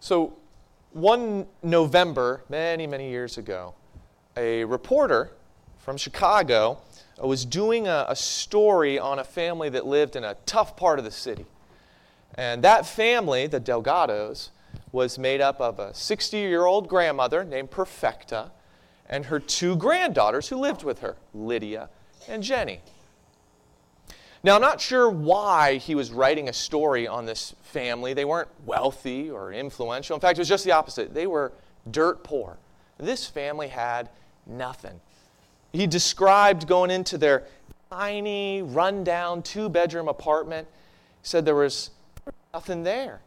So, one November, many, many years ago, a reporter from Chicago uh, was doing a, a, story on a family that lived in a tough part of the city. And that family, the Delgados, was made up of a 60 year old grandmother named Perfecta and her two granddaughters who lived with her, Lydia and Jenny. Now, I'm not sure why he was writing a story on this family. They weren't wealthy or influential. In fact, it was just the opposite. They were dirt poor. This family had nothing. He described going into their tiny, rundown, two bedroom apartment. He said there was nothing there.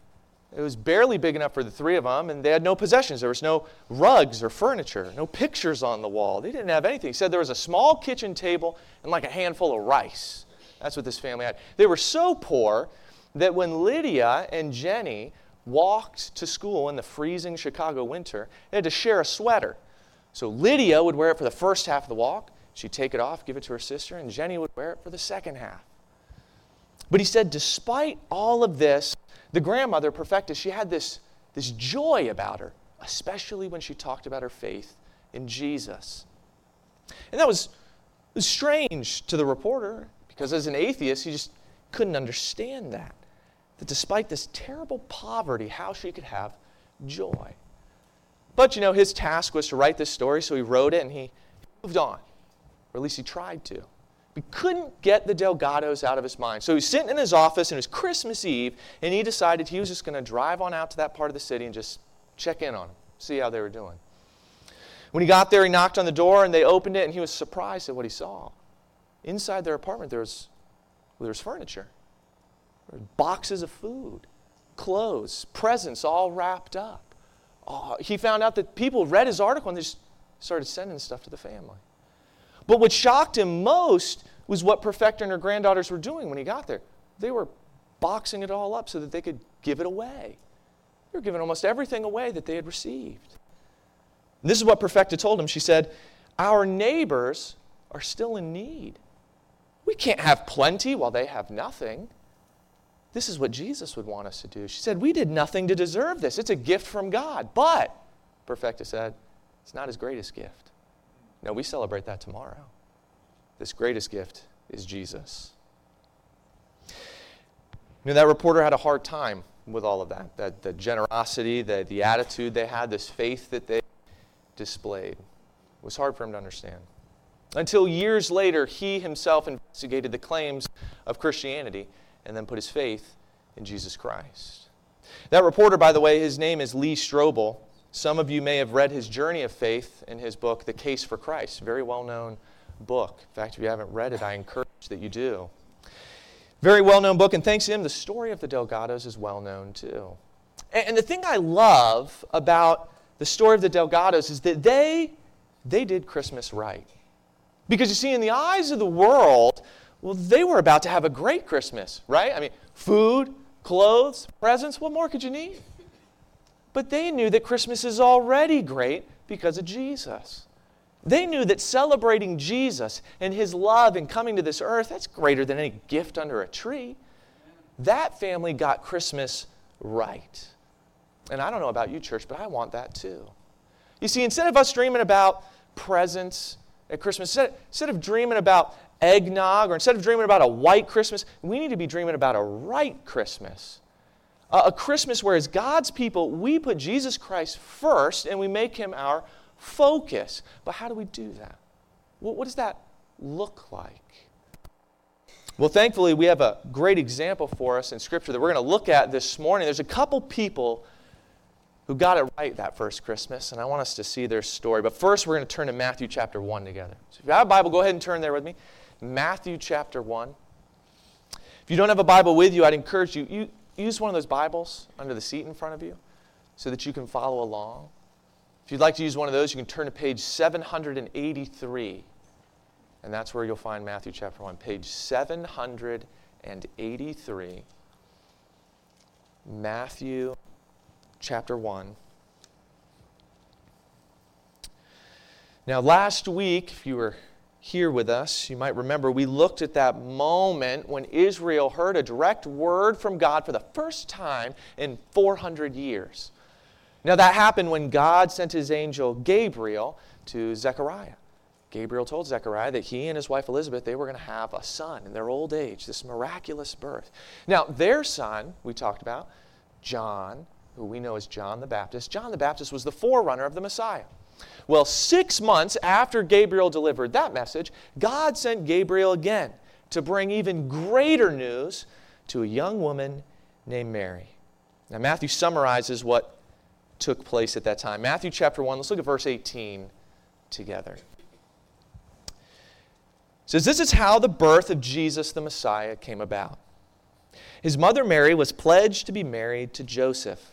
It was barely big enough for the three of them, and they had no possessions. There was no rugs or furniture, no pictures on the wall. They didn't have anything. He said there was a small kitchen table and like a handful of rice. That's what this family had. They were so poor that when Lydia and Jenny walked to school in the freezing Chicago winter, they had to share a sweater. So Lydia would wear it for the first half of the walk. She'd take it off, give it to her sister, and Jenny would wear it for the second half. But he said, despite all of this, the grandmother, Perfecta, she had this, this joy about her, especially when she talked about her faith in Jesus. And that was, was strange to the reporter because as an atheist, he just couldn't understand that. That despite this terrible poverty, how she could have joy. But you know, his task was to write this story, so he wrote it and he moved on. Or at least he tried to. He couldn't get the Delgados out of his mind. So he was sitting in his office and it was Christmas Eve, and he decided he was just going to drive on out to that part of the city and just check in on them, see how they were doing. When he got there, he knocked on the door and they opened it, and he was surprised at what he saw. Inside their apartment, there was, well, there was furniture, there was boxes of food, clothes, presents all wrapped up. Uh, he found out that people read his article and they just started sending stuff to the family. But what shocked him most was what Perfecta and her granddaughters were doing when he got there. They were boxing it all up so that they could give it away. They were giving almost everything away that they had received. And this is what Perfecta told him. She said, Our neighbors are still in need. We can't have plenty while they have nothing. This is what Jesus would want us to do. She said, We did nothing to deserve this. It's a gift from God. But, Perfecta said, it's not his greatest gift. No, we celebrate that tomorrow. This greatest gift is Jesus. You know, that reporter had a hard time with all of that. That the generosity, the, the attitude they had, this faith that they displayed. It was hard for him to understand. Until years later, he himself investigated the claims of Christianity and then put his faith in Jesus Christ. That reporter, by the way, his name is Lee Strobel. Some of you may have read his journey of faith in his book, The Case for Christ. Very well known book. In fact, if you haven't read it, I encourage that you do. Very well known book, and thanks to him, the story of the Delgados is well known too. And the thing I love about the story of the Delgados is that they, they did Christmas right. Because you see, in the eyes of the world, well, they were about to have a great Christmas, right? I mean, food, clothes, presents, what more could you need? But they knew that Christmas is already great because of Jesus. They knew that celebrating Jesus and his love and coming to this earth, that's greater than any gift under a tree. That family got Christmas right. And I don't know about you, church, but I want that too. You see, instead of us dreaming about presents at Christmas, instead, instead of dreaming about eggnog or instead of dreaming about a white Christmas, we need to be dreaming about a right Christmas a Christmas where, as God's people, we put Jesus Christ first and we make him our focus. But how do we do that? What does that look like? Well, thankfully, we have a great example for us in Scripture that we're going to look at this morning. There's a couple people who got it right that first Christmas, and I want us to see their story. But first, we're going to turn to Matthew chapter 1 together. So if you have a Bible, go ahead and turn there with me. Matthew chapter 1. If you don't have a Bible with you, I'd encourage you, you use one of those Bibles under the seat in front of you so that you can follow along. If you'd like to use one of those, you can turn to page 783. And that's where you'll find Matthew chapter 1, page 783. Matthew chapter 1. Now, last week, if you were here with us, you might remember we looked at that moment when Israel heard a direct word from God for the first time in 400 years. Now, that happened when God sent his angel Gabriel to Zechariah. Gabriel told Zechariah that he and his wife Elizabeth, they were going to have a son in their old age, this miraculous birth. Now, their son, we talked about, John, who we know as John the Baptist, John the Baptist was the forerunner of the Messiah. Well, six months after Gabriel delivered that message, God sent Gabriel again to bring even greater news to a young woman named Mary. Now, Matthew summarizes what took place at that time. Matthew chapter 1, let's look at verse 18 together says this is how the birth of Jesus the Messiah came about. His mother Mary was pledged to be married to Joseph.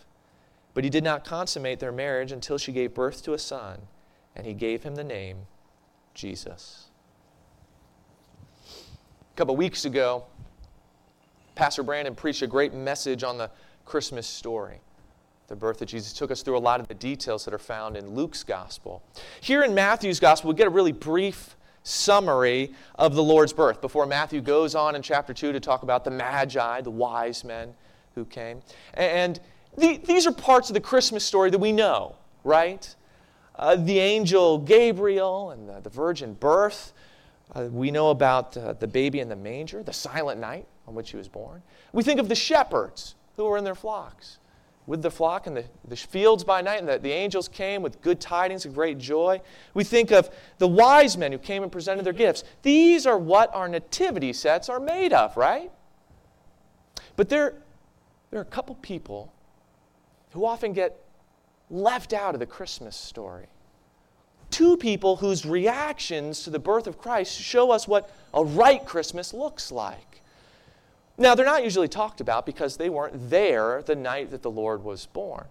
But he did not consummate their marriage until she gave birth to a son, and he gave him the name Jesus. A couple weeks ago, Pastor Brandon preached a great message on the Christmas story the birth of Jesus, took us through a lot of the details that are found in Luke's gospel. Here in Matthew's gospel, we get a really brief summary of the Lord's birth before Matthew goes on in chapter 2 to talk about the Magi, the wise men who came. And the, these are parts of the Christmas story that we know, right? Uh, the angel Gabriel and the, the virgin birth. Uh, we know about uh, the baby in the manger, the silent night on which he was born. We think of the shepherds who were in their flocks with the flock in the, the fields by night, and the, the angels came with good tidings of great joy. We think of the wise men who came and presented their gifts. These are what our nativity sets are made of, right? But there, there are a couple people who often get left out of the Christmas story. Two people whose reactions to the birth of Christ show us what a right Christmas looks like. Now, they're not usually talked about because they weren't there the night that the Lord was born.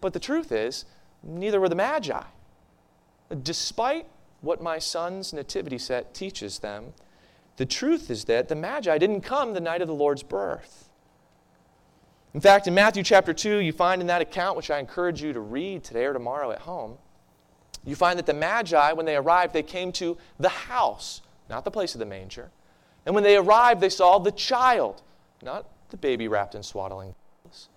But the truth is, neither were the Magi. Despite what my son's nativity set teaches them, the truth is that the Magi didn't come the night of the Lord's birth. In fact, in Matthew chapter 2, you find in that account, which I encourage you to read today or tomorrow at home, you find that the Magi, when they arrived, they came to the house, not the place of the manger. And when they arrived, they saw the child, not the baby wrapped in swaddling clothes.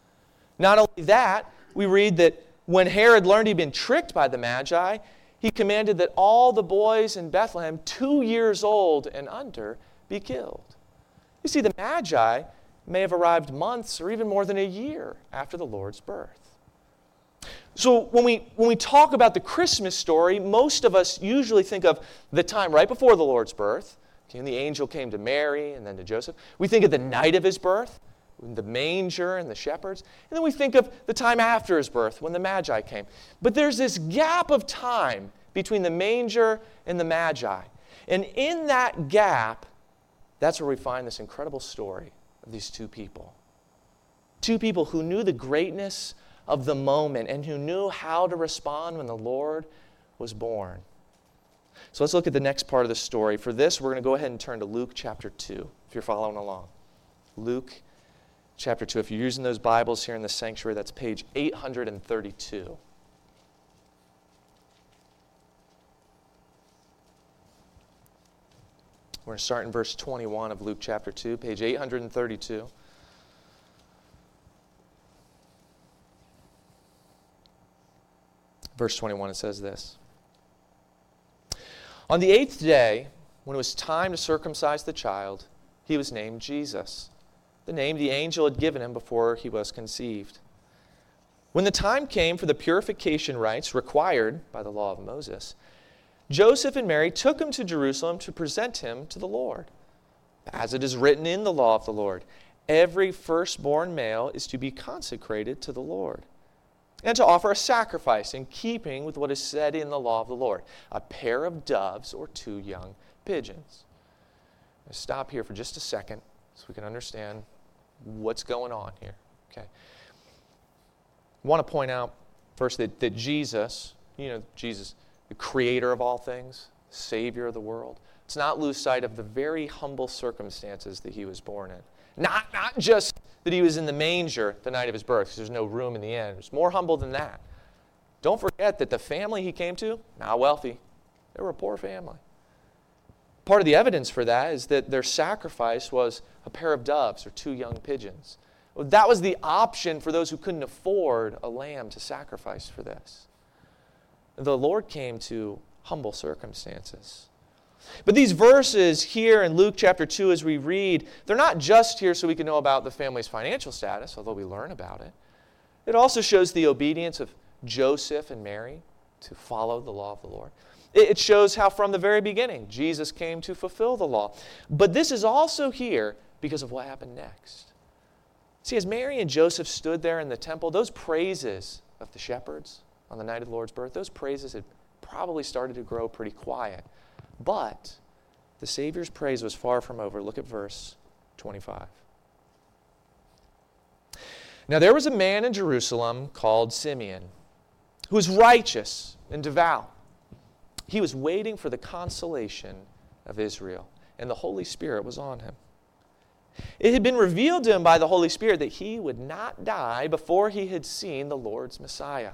Not only that, we read that when Herod learned he'd been tricked by the Magi, he commanded that all the boys in Bethlehem, two years old and under, be killed. You see, the Magi may have arrived months or even more than a year after the Lord's birth. So, when we, when we talk about the Christmas story, most of us usually think of the time right before the Lord's birth, Okay, and the angel came to Mary and then to Joseph. We think of the night of his birth, the manger and the shepherds. And then we think of the time after his birth when the Magi came. But there's this gap of time between the manger and the Magi. And in that gap, that's where we find this incredible story of these two people. Two people who knew the greatness of the moment and who knew how to respond when the Lord was born. So let's look at the next part of the story. For this, we're going to go ahead and turn to Luke chapter 2, if you're following along. Luke chapter 2. If you're using those Bibles here in the sanctuary, that's page 832. We're going to start in verse 21 of Luke chapter 2, page 832. Verse 21, it says this. On the eighth day, when it was time to circumcise the child, he was named Jesus, the name the angel had given him before he was conceived. When the time came for the purification rites required by the law of Moses, Joseph and Mary took him to Jerusalem to present him to the Lord. As it is written in the law of the Lord, every firstborn male is to be consecrated to the Lord and to offer a sacrifice in keeping with what is said in the law of the Lord a pair of doves or two young pigeons. stop here for just a second so we can understand what's going on here. Okay. I want to point out first that, that Jesus, you know, Jesus, the creator of all things, Savior of the world, let's not lose sight of the very humble circumstances that he was born in. Not, not just that he was in the manger the night of his birth, because there's no room in the inn. It's more humble than that. Don't forget that the family he came to, not wealthy, they were a poor family. Part of the evidence for that is that their sacrifice was a pair of doves or two young pigeons. That was the option for those who couldn't afford a lamb to sacrifice for this. The Lord came to humble circumstances. But these verses here in Luke chapter 2, as we read, they're not just here so we can know about the family's financial status, although we learn about it. It also shows the obedience of Joseph and Mary to follow the law of the Lord. It shows how from the very beginning Jesus came to fulfill the law. But this is also here because of what happened next. See, as Mary and Joseph stood there in the temple, those praises of the shepherds on the night of the Lord's birth, those praises had probably started to grow pretty quiet. But the Savior's praise was far from over. Look at verse 25. Now there was a man in Jerusalem called Simeon who was righteous and devout. He was waiting for the consolation of Israel, and the Holy Spirit was on him. It had been revealed to him by the Holy Spirit that he would not die before he had seen the Lord's Messiah.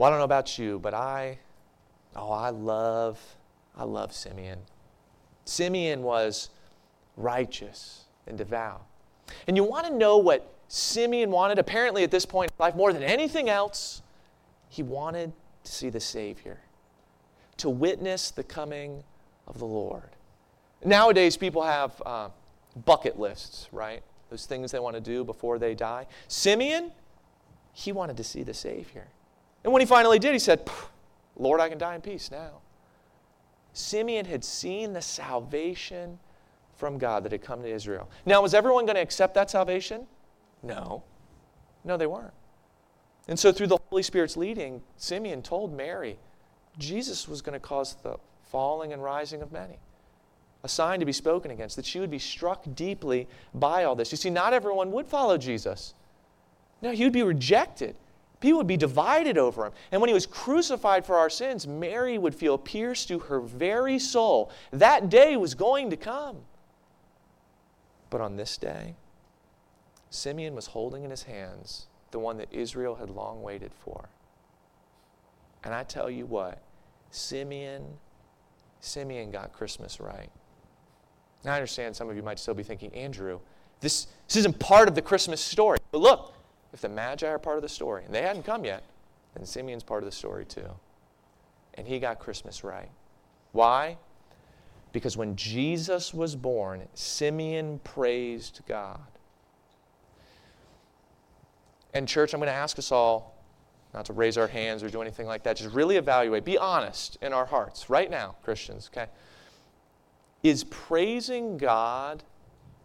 Well, I don't know about you, but I Oh, I love, I love Simeon. Simeon was righteous and devout. And you want to know what Simeon wanted, apparently at this point in life, more than anything else? He wanted to see the Savior, to witness the coming of the Lord. Nowadays, people have uh, bucket lists, right? Those things they want to do before they die. Simeon, he wanted to see the Savior. And when he finally did, he said, Lord, I can die in peace now. Simeon had seen the salvation from God that had come to Israel. Now, was everyone going to accept that salvation? No. No, they weren't. And so, through the Holy Spirit's leading, Simeon told Mary Jesus was going to cause the falling and rising of many, a sign to be spoken against, that she would be struck deeply by all this. You see, not everyone would follow Jesus. No, he would be rejected. People would be divided over him. And when he was crucified for our sins, Mary would feel pierced to her very soul. That day was going to come. But on this day, Simeon was holding in his hands the one that Israel had long waited for. And I tell you what, Simeon, Simeon got Christmas right. Now I understand some of you might still be thinking, Andrew, this, this isn't part of the Christmas story. But look, if the Magi are part of the story, and they hadn't come yet, then Simeon's part of the story too. And he got Christmas right. Why? Because when Jesus was born, Simeon praised God. And, church, I'm going to ask us all not to raise our hands or do anything like that. Just really evaluate. Be honest in our hearts right now, Christians, okay? Is praising God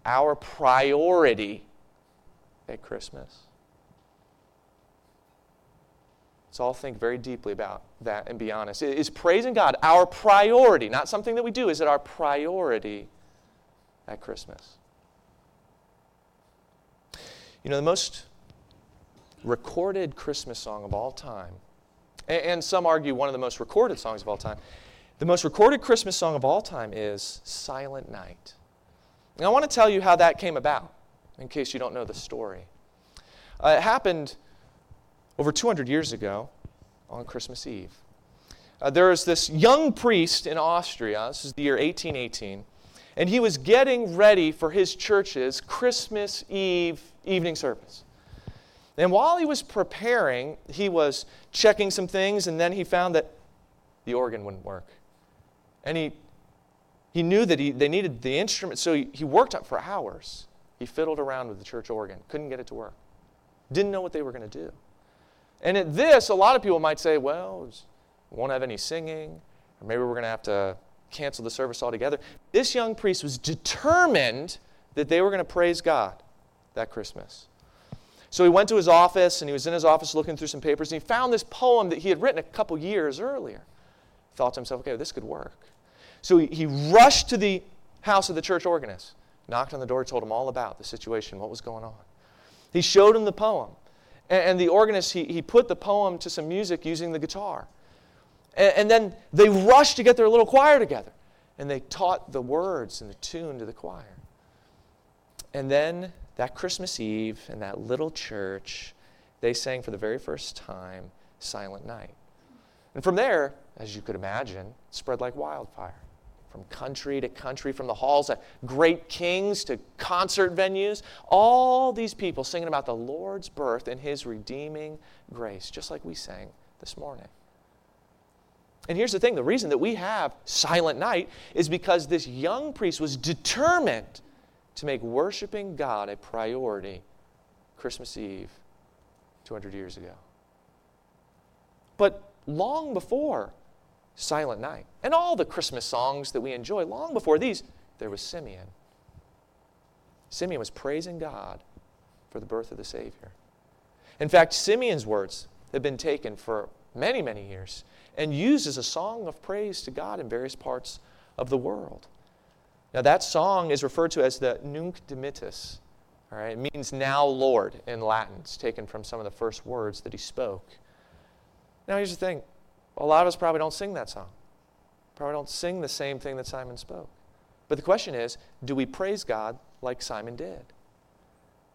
our priority at Christmas? Let's all think very deeply about that and be honest. Is praising God our priority, not something that we do? Is it our priority at Christmas? You know, the most recorded Christmas song of all time, and some argue one of the most recorded songs of all time, the most recorded Christmas song of all time is Silent Night. And I want to tell you how that came about, in case you don't know the story. Uh, it happened over 200 years ago on Christmas Eve. Uh, this young priest in Austria, this is the year 1818, and he was getting ready for his church's Christmas Eve evening service. And while he was preparing, he was checking some things, and then he found that the organ wouldn't work. And he, he knew that he, they needed the instrument, so he, he worked up for hours. He fiddled around with the church organ, couldn't get it to work, didn't know what they were going to do. And at this, a lot of people might say, well, we won't have any singing, or maybe we're going to have to cancel the service altogether. This young priest was determined that they were going to praise God that Christmas. So he went to his office and he was in his office looking through some papers and he found this poem that he had written a couple years earlier. He thought to himself, okay, well, this could work. So he, he rushed to the house of the church organist, knocked on the door, told him all about the situation, what was going on. He showed him the poem. And, and the organist, he, he put the poem to some music using the guitar. And, and then they rushed to get their little choir together. And they taught the words and the tune to the choir. And then that Christmas Eve in that little church, they sang for the very first time Silent Night. And from there, as you could imagine, spread like wildfire from country to country, from the halls of great kings to concert venues. All these people singing about the Lord's birth and his redeeming grace, just like we sang this morning. And here's the thing the reason that we have Silent Night is because this young priest was determined to make worshiping God a priority Christmas Eve 200 years ago. But long before Silent Night. And all the Christmas songs that we enjoy, long before these, there was Simeon. Simeon was praising God for the birth of the Savior. In fact, Simeon's words have been taken for many, many years and used as a song of praise to God in various parts of the world. Now, that song is referred to as the Nunc Dimittis. All right, it means now Lord in Latin. It's taken from some of the first words that he spoke. Now, here's the thing a lot of us probably don't sing that song. Probably don't sing the same thing that Simeon spoke. But the question is do we praise God like Simeon did?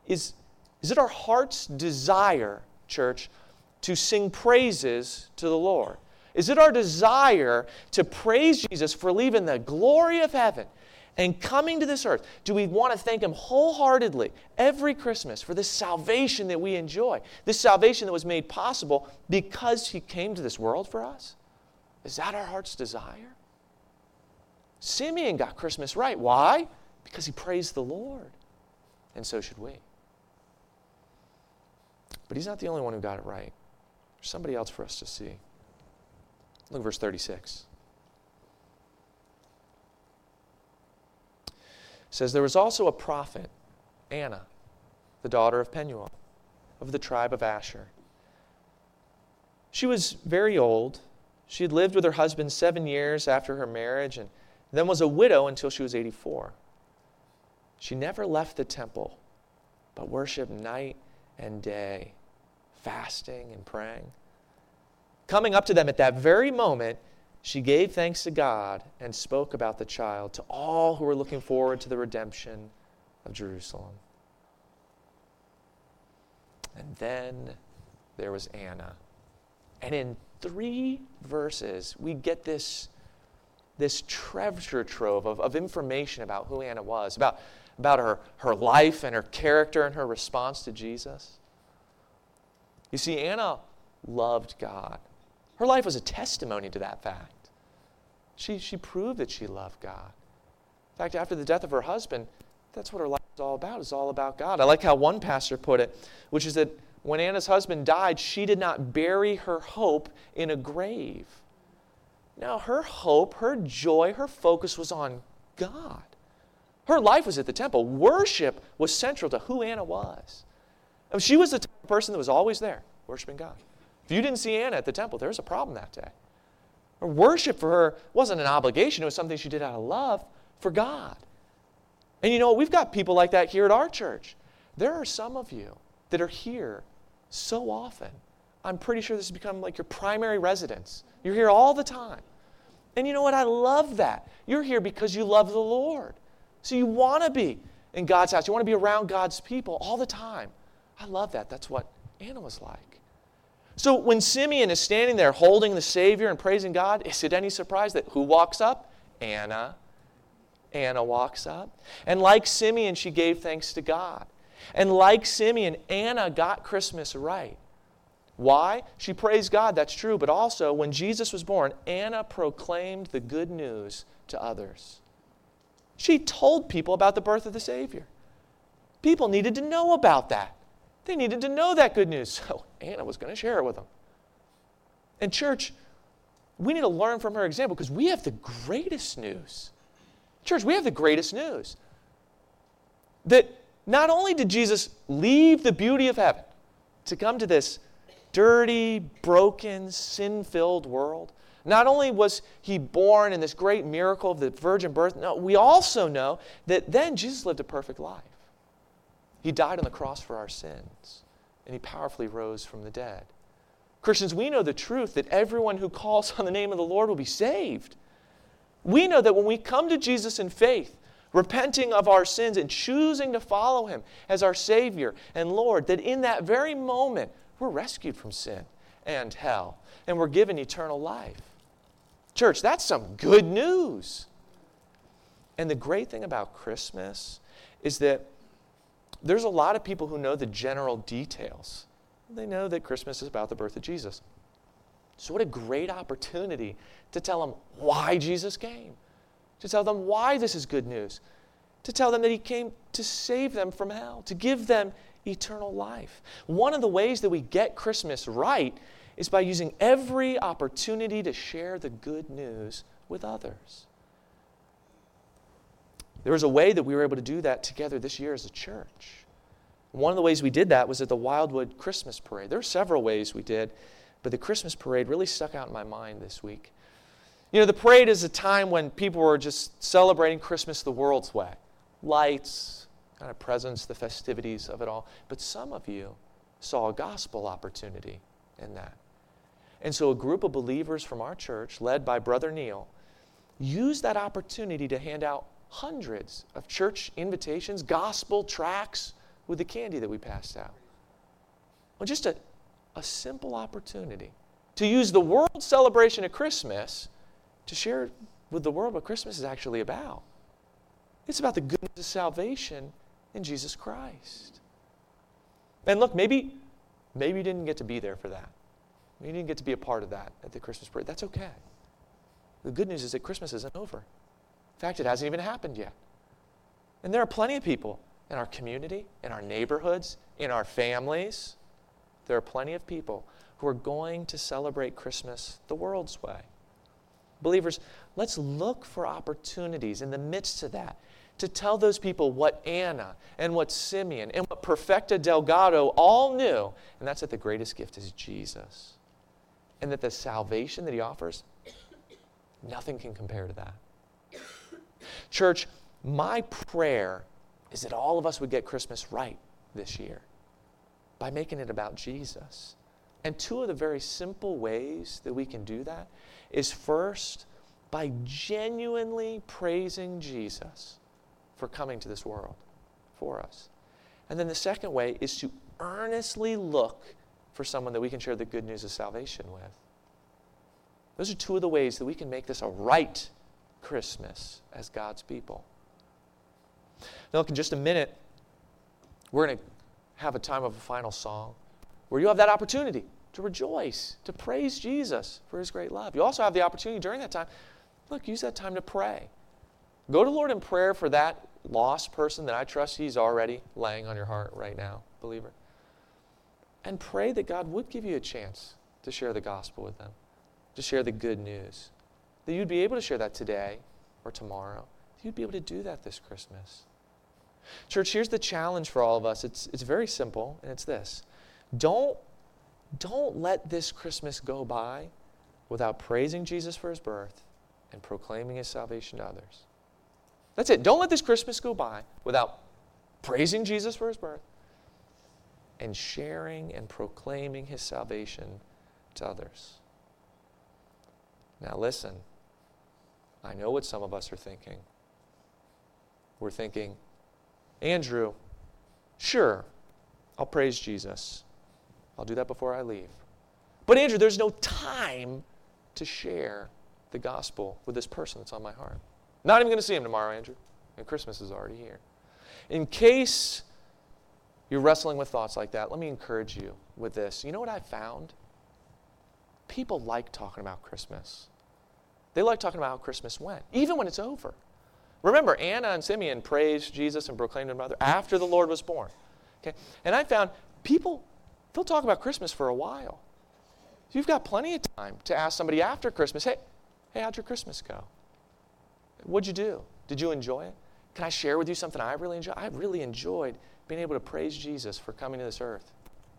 Is, is it our heart's desire, church, to sing praises to the Lord? Is it our desire to praise Jesus for leaving the glory of heaven and coming to this earth, do we want to thank Him wholeheartedly every Christmas for this salvation that we enjoy? This salvation that was made possible because He came to this world for us? Is that our heart's desire? Simeon got Christmas right. Why? Because he praised the Lord. And so should we. But he's not the only one who got it right. There's somebody else for us to see. Look at verse 36. Says there was also a prophet, Anna, the daughter of Penuel, of the tribe of Asher. She was very old. She had lived with her husband seven years after her marriage and then was a widow until she was 84. She never left the temple, but worshiped night and day, fasting and praying. Coming up to them at that very moment, she gave thanks to God and spoke about the child to all who were looking forward to the redemption of Jerusalem. And then there was Anna. And in three verses, we get this, this treasure trove of, of information about who Anna was, about, about her, her life and her character and her response to Jesus. You see, Anna loved God. Her life was a testimony to that fact. She, she proved that she loved God. In fact, after the death of her husband, that's what her life is all about. It's all about God. I like how one pastor put it, which is that when Anna's husband died, she did not bury her hope in a grave. Now, her hope, her joy, her focus was on God. Her life was at the temple. Worship was central to who Anna was. I mean, she was the person that was always there, worshiping God. If you didn't see Anna at the temple, there was a problem that day. Her worship for her wasn't an obligation, it was something she did out of love for God. And you know, we've got people like that here at our church. There are some of you that are here so often. I'm pretty sure this has become like your primary residence. You're here all the time. And you know what? I love that. You're here because you love the Lord. So you want to be in God's house. You want to be around God's people all the time. I love that. That's what Anna was like. So when Simeon is standing there holding the Savior and praising God, is it any surprise that who walks up? Anna. Anna walks up. And like Simeon, she gave thanks to God. And like Simeon, Anna got Christmas right. Why? She praised God, that's true, but also when Jesus was born, Anna proclaimed the good news to others. She told people about the birth of the Savior. People needed to know about that. They needed to know that good news. So Anna was going to share it with them. And, church, we need to learn from her example because we have the greatest news. Church, we have the greatest news. That not only did Jesus leave the beauty of heaven to come to this dirty, broken, sin filled world, not only was he born in this great miracle of the virgin birth, no, we also know that then Jesus lived a perfect life. He died on the cross for our sins, and he powerfully rose from the dead. Christians, we know the truth that everyone who calls on the name of the Lord will be saved. We know that when we come to Jesus in faith, repenting of our sins and choosing to follow him as our Savior and Lord, that in that very moment, we're rescued from sin and hell, and we're given eternal life. Church, that's some good news. And the great thing about Christmas is that there's a lot of people who know the general details. They know that Christmas is about the birth of Jesus. So, what a great opportunity to tell them why Jesus came, to tell them why this is good news, to tell them that He came to save them from hell, to give them eternal life. One of the ways that we get Christmas right is by using every opportunity to share the good news with others. There was a way that we were able to do that together this year as a church. One of the ways we did that was at the Wildwood Christmas Parade. There are several ways we did, but the Christmas Parade really stuck out in my mind this week. You know, the parade is a time when people were just celebrating Christmas the world's way lights, kind of presents, the festivities of it all. But some of you saw a gospel opportunity in that. And so a group of believers from our church, led by Brother Neil, used that opportunity to hand out hundreds of church invitations, gospel tracts with the candy that we passed out. Well, just a, a simple opportunity to use the world celebration of Christmas to share with the world what Christmas is actually about. It's about the goodness of salvation in Jesus Christ. And look, maybe, maybe you didn't get to be there for that. You didn't get to be a part of that at the Christmas parade. That's okay. The good news is that Christmas isn't over. In fact, it hasn't even happened yet. And there are plenty of people in our community, in our neighborhoods, in our families. There are plenty of people who are going to celebrate Christmas the world's way. Believers, let's look for opportunities in the midst of that to tell those people what Anna and what Simeon and what Perfecta Delgado all knew, and that's that the greatest gift is Jesus. And that the salvation that he offers, nothing can compare to that. Church, my prayer is that all of us would get Christmas right this year by making it about Jesus. And two of the very simple ways that we can do that is first, by genuinely praising Jesus for coming to this world for us. And then the second way is to earnestly look for someone that we can share the good news of salvation with. Those are two of the ways that we can make this a right Christmas as God's people. Now, look, in just a minute, we're going to have a time of a final song where you have that opportunity to rejoice, to praise Jesus for his great love. You also have the opportunity during that time, look, use that time to pray. Go to Lord in prayer for that lost person that I trust he's already laying on your heart right now, believer. And pray that God would give you a chance to share the gospel with them, to share the good news that you'd be able to share that today or tomorrow. You'd be able to do that this Christmas. Church, here's the challenge for all of us. It's, it's very simple, and it's this don't, don't let this Christmas go by without praising Jesus for his birth and proclaiming his salvation to others. That's it. Don't let this Christmas go by without praising Jesus for his birth and sharing and proclaiming his salvation to others. Now, listen, I know what some of us are thinking. We're thinking, Andrew, sure, I'll praise Jesus. I'll do that before I leave. But, Andrew, there's no time to share the gospel with this person that's on my heart. Not even going to see him tomorrow, Andrew. And Christmas is already here. In case you're wrestling with thoughts like that, let me encourage you with this. You know what I found? People like talking about Christmas. They like talking about how Christmas went, even when it's over. Remember, Anna and Simeon praised Jesus and proclaimed him mother after the Lord was born. Okay? And I found people, they'll talk about Christmas for a while. You've got plenty of time to ask somebody after Christmas, hey, hey, how'd your Christmas go? What'd you do? Did you enjoy it? Can I share with you something I really enjoyed? I really enjoyed being able to praise Jesus for coming to this earth,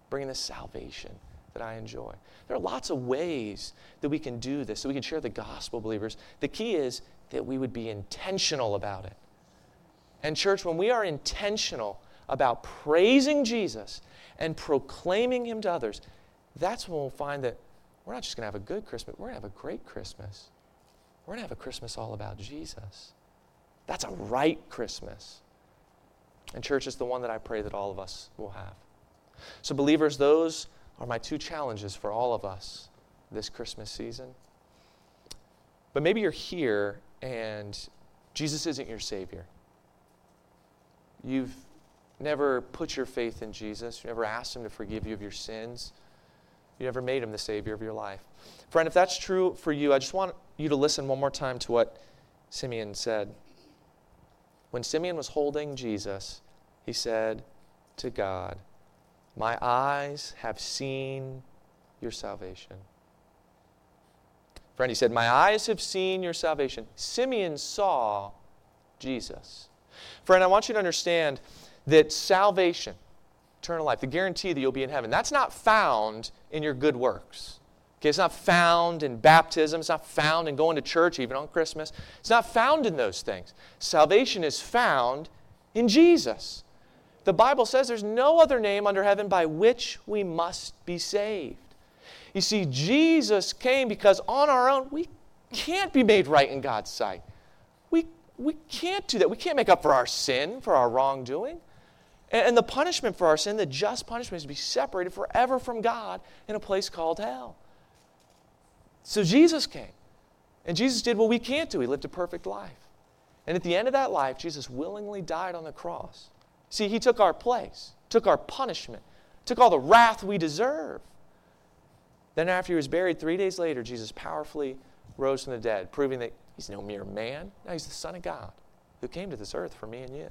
bringing this salvation that I enjoy. There are lots of ways that we can do this, so we can share the gospel, believers. The key is that we would be intentional about it. And, church, when we are intentional about praising Jesus and proclaiming Him to others, that's when we'll find that we're not just going to have a good Christmas, we're going to have a great Christmas. We're going to have a Christmas all about Jesus. That's a right Christmas. And, church, is the one that I pray that all of us will have. So, believers, those are my two challenges for all of us this Christmas season. But maybe you're here and Jesus isn't your Savior. You've never put your faith in Jesus, you never asked Him to forgive you of your sins, you never made Him the Savior of your life. Friend, if that's true for you, I just want you to listen one more time to what Simeon said. When Simeon was holding Jesus, he said to God, My eyes have seen your salvation. Friend, he said, My eyes have seen your salvation. Simeon saw Jesus. Friend, I want you to understand that salvation, eternal life, the guarantee that you'll be in heaven, that's not found in your good works. Okay, it's not found in baptism. It's not found in going to church, even on Christmas. It's not found in those things. Salvation is found in Jesus. The Bible says there's no other name under heaven by which we must be saved. You see, Jesus came because on our own, we can't be made right in God's sight. We, we can't do that. We can't make up for our sin, for our wrongdoing. And, and the punishment for our sin, the just punishment, is to be separated forever from God in a place called hell. So Jesus came. And Jesus did what we can't do. He lived a perfect life. And at the end of that life, Jesus willingly died on the cross. See, he took our place, took our punishment, took all the wrath we deserve. Then, after he was buried, three days later, Jesus powerfully rose from the dead, proving that he's no mere man. No, he's the Son of God who came to this earth for me and you.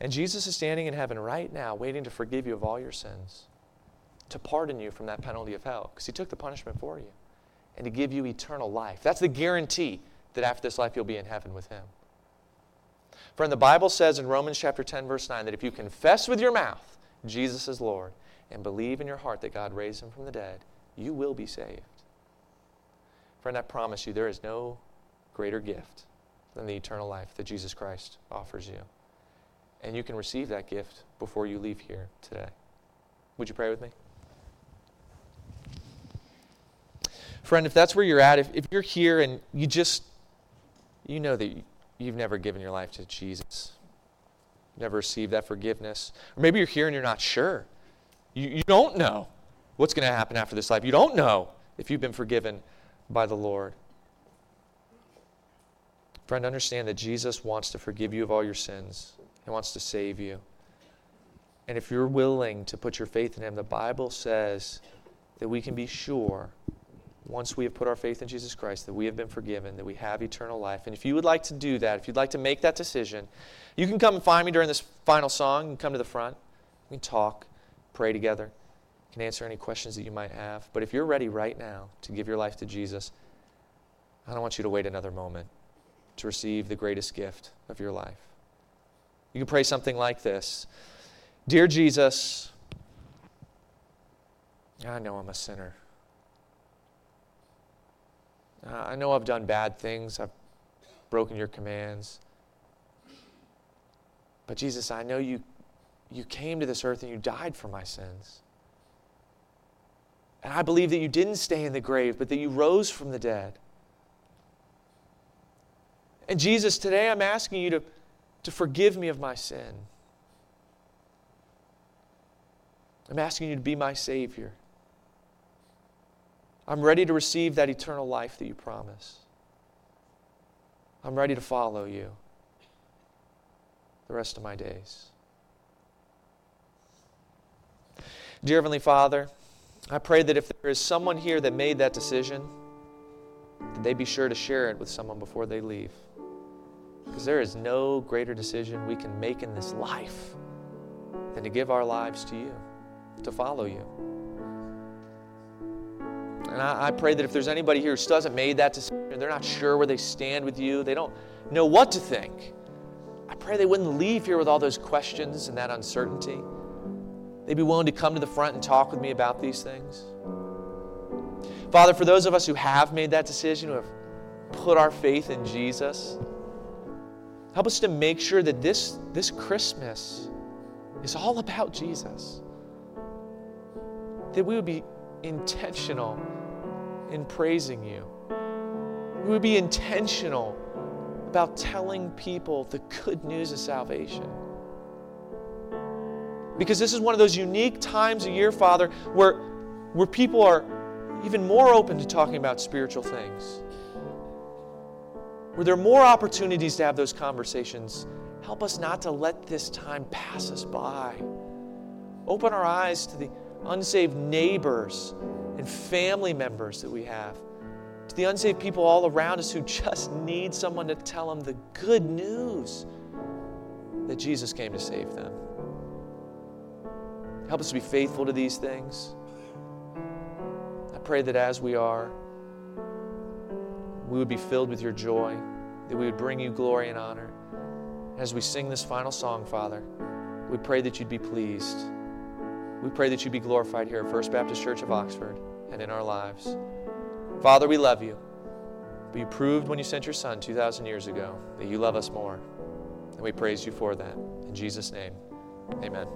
And Jesus is standing in heaven right now, waiting to forgive you of all your sins to pardon you from that penalty of hell because he took the punishment for you and to give you eternal life. That's the guarantee that after this life you'll be in heaven with him. Friend, the Bible says in Romans chapter 10 verse 9 that if you confess with your mouth Jesus is Lord and believe in your heart that God raised him from the dead, you will be saved. Friend, I promise you there is no greater gift than the eternal life that Jesus Christ offers you. And you can receive that gift before you leave here today. Would you pray with me? Friend, if that's where you're at, if, if you're here and you just, you know that you've never given your life to Jesus, never received that forgiveness, or maybe you're here and you're not sure. You, you don't know what's going to happen after this life. You don't know if you've been forgiven by the Lord. Friend, understand that Jesus wants to forgive you of all your sins. He wants to save you. And if you're willing to put your faith in Him, the Bible says that we can be sure once we have put our faith in Jesus Christ, that we have been forgiven, that we have eternal life. And if you would like to do that, if you'd like to make that decision, you can come and find me during this final song. You can come to the front. We can talk, pray together, can answer any questions that you might have. But if you're ready right now to give your life to Jesus, I don't want you to wait another moment to receive the greatest gift of your life. You can pray something like this Dear Jesus, I know I'm a sinner. Uh, I know I've done bad things. I've broken your commands. But Jesus, I know you, you came to this earth and you died for my sins. And I believe that you didn't stay in the grave, but that you rose from the dead. And Jesus, today I'm asking you to, to forgive me of my sin. I'm asking you to be my Savior. I'm ready to receive that eternal life that you promise. I'm ready to follow you the rest of my days. Dear Heavenly Father, I pray that if there is someone here that made that decision, that they be sure to share it with someone before they leave. Because there is no greater decision we can make in this life than to give our lives to you, to follow you. And I, I pray that if there's anybody here who still hasn't made that decision, they're not sure where they stand with you, they don't know what to think, I pray they wouldn't leave here with all those questions and that uncertainty. They'd be willing to come to the front and talk with me about these things. Father, for those of us who have made that decision, who have put our faith in Jesus, help us to make sure that this, this Christmas is all about Jesus. That we would be intentional in praising you. We would be intentional about telling people the good news of salvation. Because this is one of those unique times a year, Father, where, where people are even more open to talking about spiritual things. Where there are more opportunities to have those conversations. Help us not to let this time pass us by. Open our eyes to the unsaved neighbors and family members that we have, to the unsaved people all around us who just need someone to tell them the good news that Jesus came to save them. Help us to be faithful to these things. I pray that as we are, we would be filled with your joy, that we would bring you glory and honor. As we sing this final song, Father, we pray that you'd be pleased. We pray that you be glorified here at First Baptist Church of Oxford and in our lives. Father, we love you. But you proved when you sent your Son 2,000 years ago that you love us more. And we praise you for that. In Jesus' name, amen.